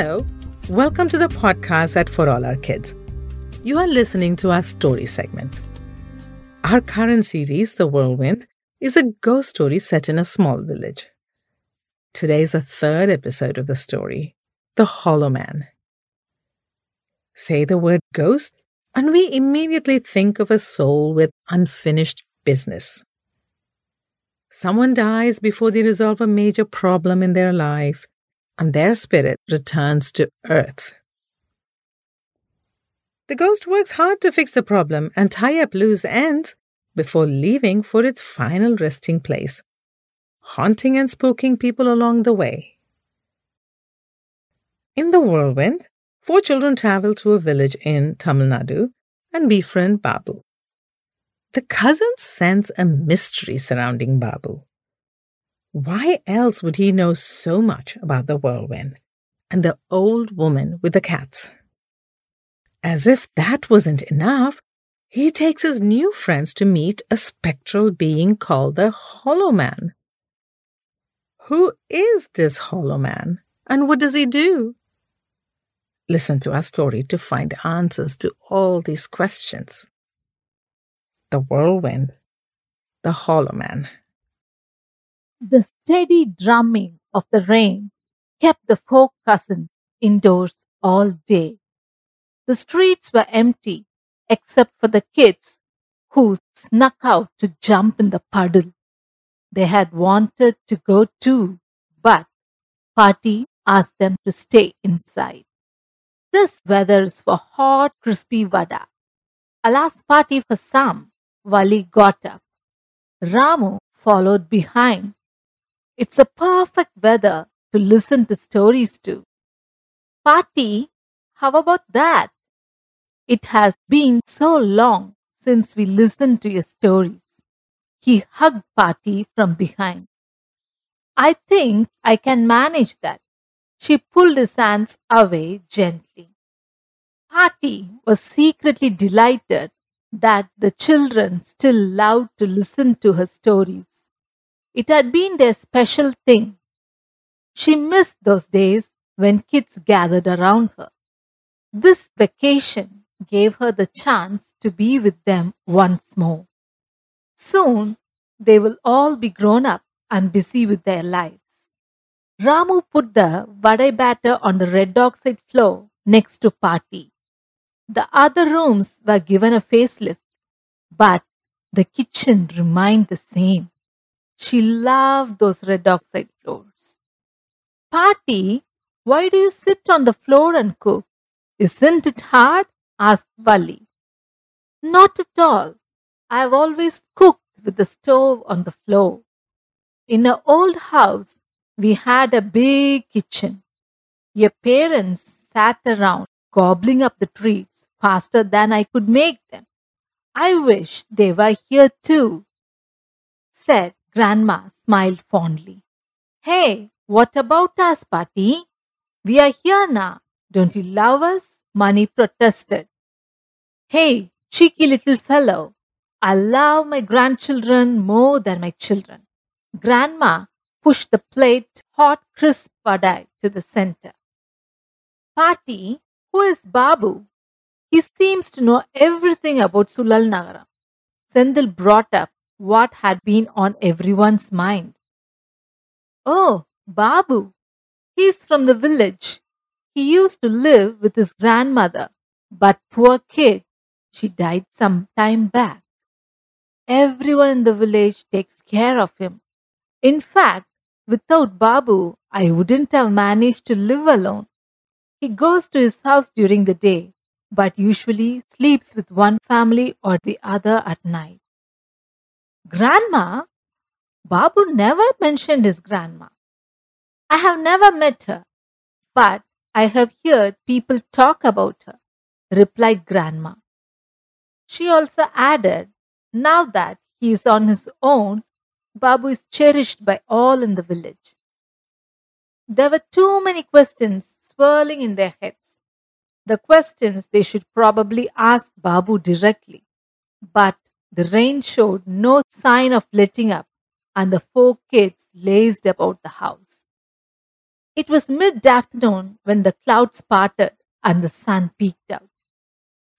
Hello, welcome to the podcast at For All Our Kids. You are listening to our story segment. Our current series, The Whirlwind, is a ghost story set in a small village. Today is the third episode of the story, The Hollow Man. Say the word ghost, and we immediately think of a soul with unfinished business. Someone dies before they resolve a major problem in their life, and their spirit returns to earth. The ghost works hard to fix the problem and tie up loose ends before leaving for its final resting place, haunting and spooking people along the way. In the whirlwind, four children travel to a village in Tamil Nadu and befriend Babu. The cousins sense a mystery surrounding Babu. Why else would he know so much about the whirlwind and the old woman with the cats? As if that wasn't enough, he takes his new friends to meet a spectral being called the Hollow Man. Who is this Hollow Man and what does he do? Listen to our story to find answers to all these questions. The Whirlwind, The Hollow Man. The steady drumming of the rain kept the four cousins indoors all day. The streets were empty except for the kids who snuck out to jump in the puddle. They had wanted to go too, but Paati asked them to stay inside. This weather is for hot, crispy vada. Alas, Paati for some. Valli got up. Ramu followed behind. It's a perfect weather to listen to stories to. Paati, how about that? It has been so long since we listened to your stories. He hugged Paati from behind. I think I can manage that. She pulled his hands away gently. Paati was secretly delighted that the children still loved to listen to her stories. It had been their special thing. She missed those days when kids gathered around her. This vacation gave her the chance to be with them once more. Soon they will all be grown up and busy with their lives. Ramu put the vadai batter on the red oxide floor next to Paati. The other rooms were given a facelift, but the kitchen remained the same. She loved those red oxide floors. Paati, why do you sit on the floor and cook? Isn't it hard? asked Valli. Not at all. I have always cooked with the stove on the floor. In our old house, we had a big kitchen. Your parents sat around gobbling up the treats faster than I could make them. I wish they were here too, said Grandma, smiled fondly. Hey, what about us, Paati? We are here now. Don't you love us? Mani protested. Hey, cheeky little fellow, I love my grandchildren more than my children. Grandma pushed the plate hot crisp vadai to the center. Paati, who is Babu? He seems to know everything about Sulal Nagaram. Senthil brought up what had been on everyone's mind. Oh, Babu. He's from the village. He used to live with his grandmother, but poor kid, she died some time back. Everyone in the village takes care of him. In fact, without Babu, I wouldn't have managed to live alone. He goes to his house during the day, but usually sleeps with one family or the other at night. Grandma? Babu never mentioned his grandma. I have never met her, but I have heard people talk about her, replied Grandma. She also added, now that he is on his own, Babu is cherished by all in the village. There were too many questions swirling in their heads. The questions they should probably ask Babu directly. But the rain showed no sign of letting up, and the four kids lazed about the house. It was mid afternoon when the clouds parted and the sun peeked out.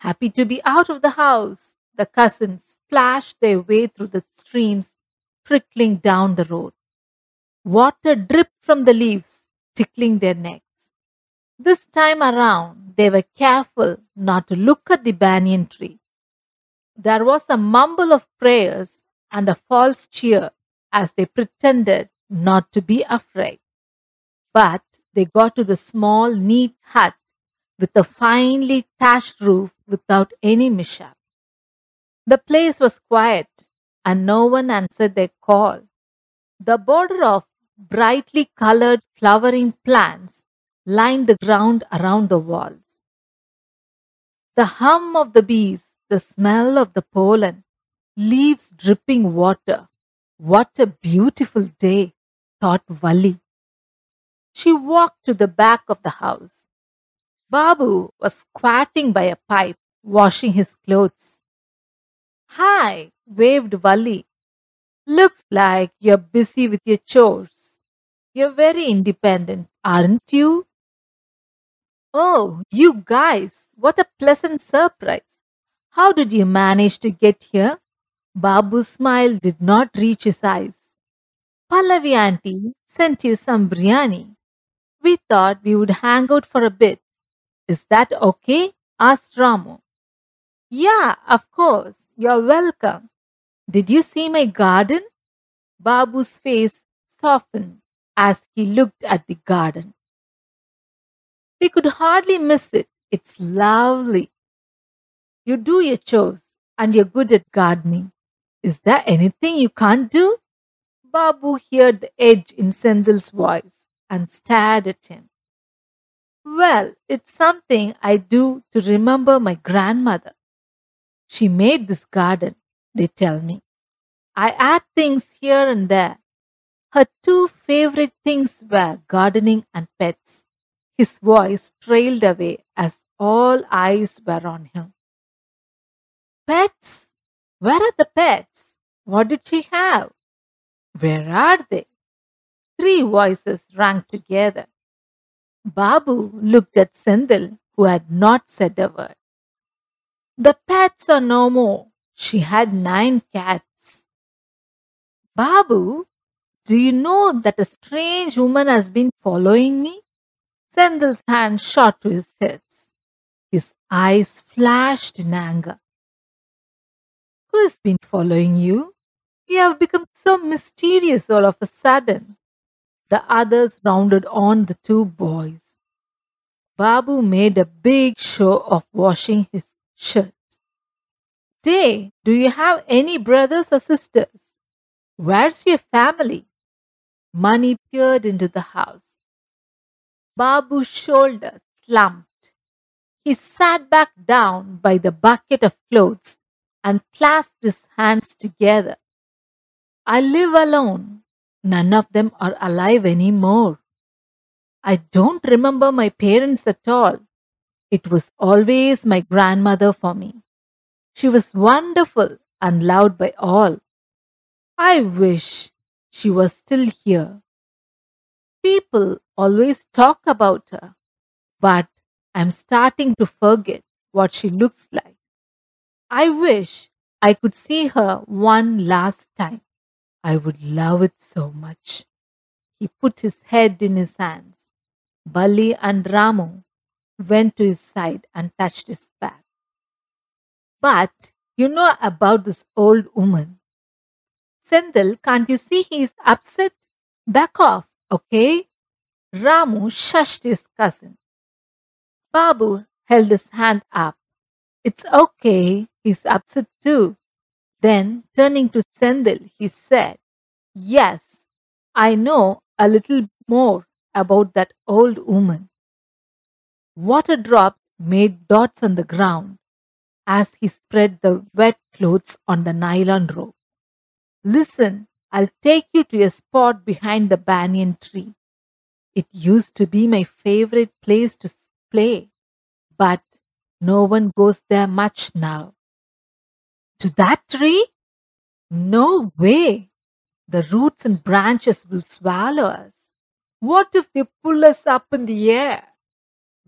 Happy to be out of the house, the cousins splashed their way through the streams trickling down the road. Water dripped from the leaves, tickling their necks. This time around, they were careful not to look at the banyan tree. There was a mumble of prayers and a false cheer as they pretended not to be afraid. But they got to the small, neat hut with a finely thatched roof without any mishap. The place was quiet and no one answered their call. The border of brightly colored flowering plants lined the ground around the walls. The hum of the bees, the smell of the pollen, leaves dripping water. What a beautiful day, thought Valli. She walked to the back of the house. Babu was squatting by a pipe, washing his clothes. Hi, waved Valli. Looks like you're busy with your chores. You're very independent, aren't you? Oh, you guys, what a pleasant surprise. How did you manage to get here? Babu's smile did not reach his eyes. Pallavi auntie sent you some biryani. We thought we would hang out for a bit. Is that okay? asked Ramu. Yeah, of course. You're welcome. Did you see my garden? Babu's face softened as he looked at the garden. They could hardly miss it. It's lovely. You do your chores and you're good at gardening. Is there anything you can't do? Babu heard the edge in Senthil's voice and stared at him. Well, it's something I do to remember my grandmother. She made this garden, they tell me. I add things here and there. Her two favorite things were gardening and pets. His voice trailed away as all eyes were on him. Pets? Where are the pets? What did she have? Where are they? Three voices rang together. Babu looked at Senthil, who had not said a word. The pets are no more. She had nine cats. Babu, do you know that a strange woman has been following me? Senthil's hand shot to his hips. His eyes flashed in anger. Who has been following you? You have become so mysterious all of a sudden. The others rounded on the two boys. Babu made a big show of washing his shirt. Day, do you have any brothers or sisters? Where's your family? Mani peered into the house. Babu's shoulders slumped. He sat back down by the bucket of clothes and clasped his hands together. I live alone. None of them are alive anymore. I don't remember my parents at all. It was always my grandmother for me. She was wonderful and loved by all. I wish she was still here. People always talk about her, but I'm starting to forget what she looks like. I wish I could see her one last time. I would love it so much. He put his head in his hands. Valli and Ramu went to his side and touched his back. But you know about this old woman. Senthil, can't you see he is upset? Back off, okay? Ramu shushed his cousin. Babu held his hand up. It's okay, he's upset too. Then, turning to Senthil, he said, Yes, I know a little more about that old woman. Water drops made dots on the ground as he spread the wet clothes on the nylon rope. Listen, I'll take you to a spot behind the banyan tree. It used to be my favorite place to play, but no one goes there much now. To that tree? No way. The roots and branches will swallow us. What if they pull us up in the air?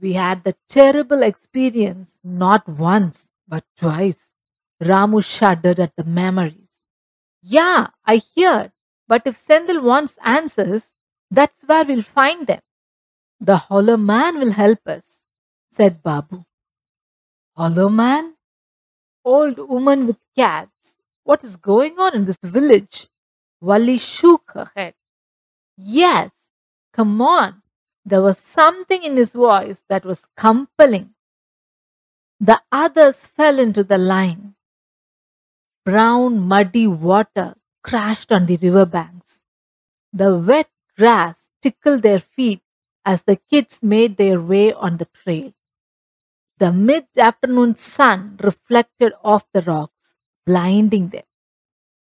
We had the terrible experience not once, but twice. Ramu shuddered at the memories. Yeah, I heard, but if Senthil wants answers, that's where we'll find them. The hollow man will help us, said Babu. Hollow man? Old woman with cats. What is going on in this village? Valli shook her head. Yes, come on. There was something in his voice that was compelling. The others fell into the line. Brown, muddy water crashed on the riverbanks. The wet grass tickled their feet as the kids made their way on the trail. The mid afternoon sun reflected off the rocks, blinding them.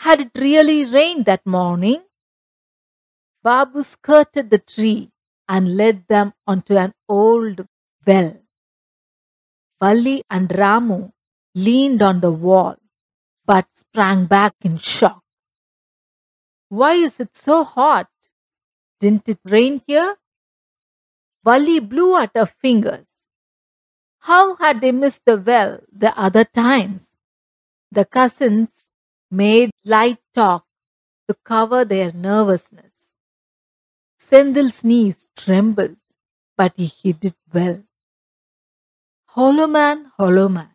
Had it really rained that morning? Babu skirted the tree and led them onto an old well. Valli and Ramu leaned on the wall but sprang back in shock. Why is it so hot? Didn't it rain here? Valli blew at her fingers. How had they missed the well the other times? The cousins made light talk to cover their nervousness. Senthil's knees trembled, but he hid it well. Hollow man, hollow man,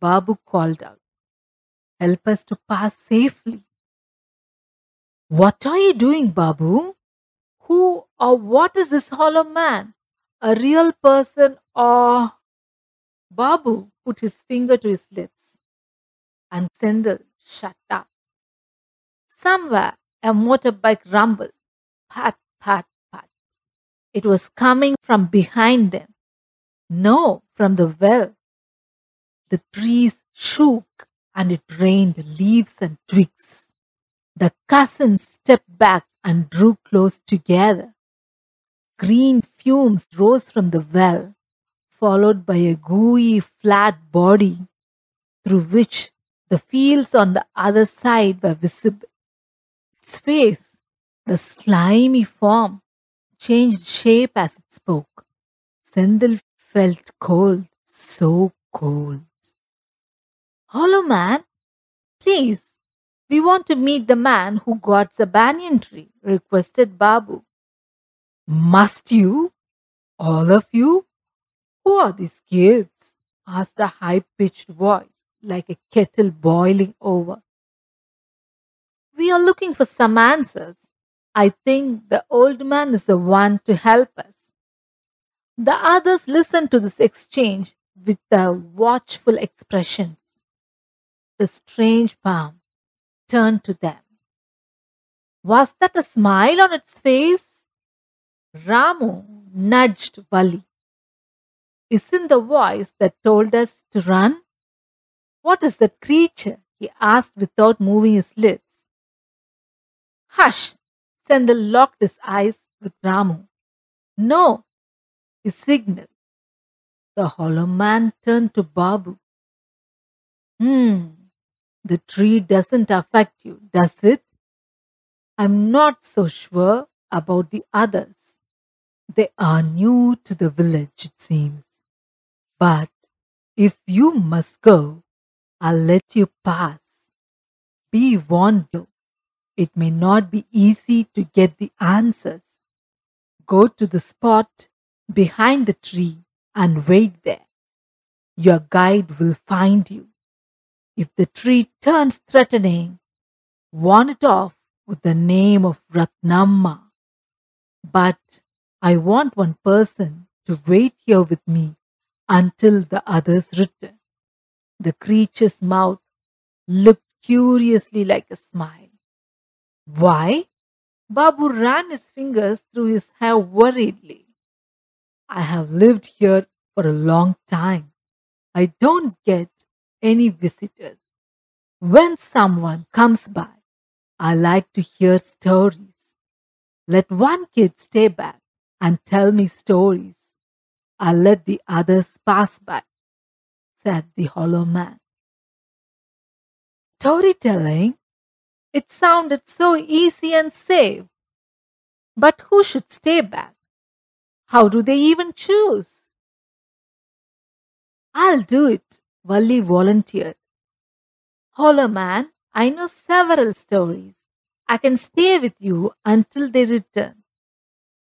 Babu called out. Help us to pass safely. What are you doing, Babu? Who or what is this hollow man? A real person or. Babu put his finger to his lips and Senthil shut up. Somewhere a motorbike rumbled. Pat, pat, pat. It was coming from behind them. No, from the well. The trees shook and it rained leaves and twigs. The cousins stepped back and drew close together. Green fumes rose from the well, followed by a gooey, flat body through which the fields on the other side were visible. Its face, the slimy form, changed shape as it spoke. Senthil felt cold, so cold. Hollow man, please, we want to meet the man who guards the banyan tree, requested Babu. Must you? All of you? Who are these kids? asked a high pitched voice, like a kettle boiling over. We are looking for some answers. I think the old man is the one to help us. The others listened to this exchange with their watchful expressions. The strange palm turned to them. Was that a smile on its face? Ramu nudged Valli. Isn't the voice that told us to run? What is that creature? he asked without moving his lips. Hush! Senthil locked his eyes with Ramu. No, he signaled. The hollow man turned to Babu. Hmm, the tree doesn't affect you, does it? I'm not so sure about the others. They are new to the village, it seems. But if you must go, I'll let you pass. Be warned though, it may not be easy to get the answers. Go to the spot behind the tree and wait there. Your guide will find you. If the tree turns threatening, warn it off with the name of Ratnamma. But I want one person to wait here with me until the others return. The creature's mouth looked curiously like a smile. Why? Babu ran his fingers through his hair worriedly. I have lived here for a long time. I don't get any visitors. When someone comes by, I like to hear stories. Let one kid stay back and tell me stories. I'll let the others pass by, said the hollow man. Storytelling? It sounded so easy and safe. But who should stay back? How do they even choose? I'll do it, Valli volunteered. Hollow Man, I know several stories. I can stay with you until they return.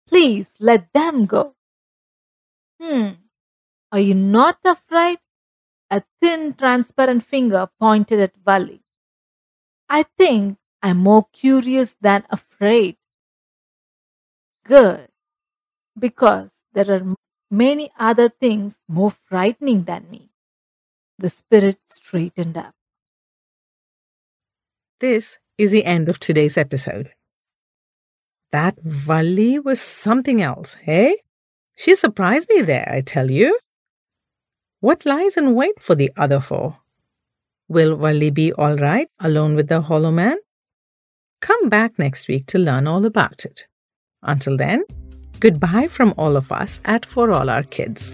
Please let them go. Hmm, are you not afraid? A thin, transparent finger pointed at Valli. I think I'm more curious than afraid. Good, because there are many other things more frightening than me. The spirit straightened up. This is the end of today's episode. That Valli was something else, hey? She surprised me there, I tell you. What lies in wait for the other four? Will Valli be all right alone with the Hollow Man? Come back next week to learn all about it. Until then, goodbye from all of us at For All Our Kids.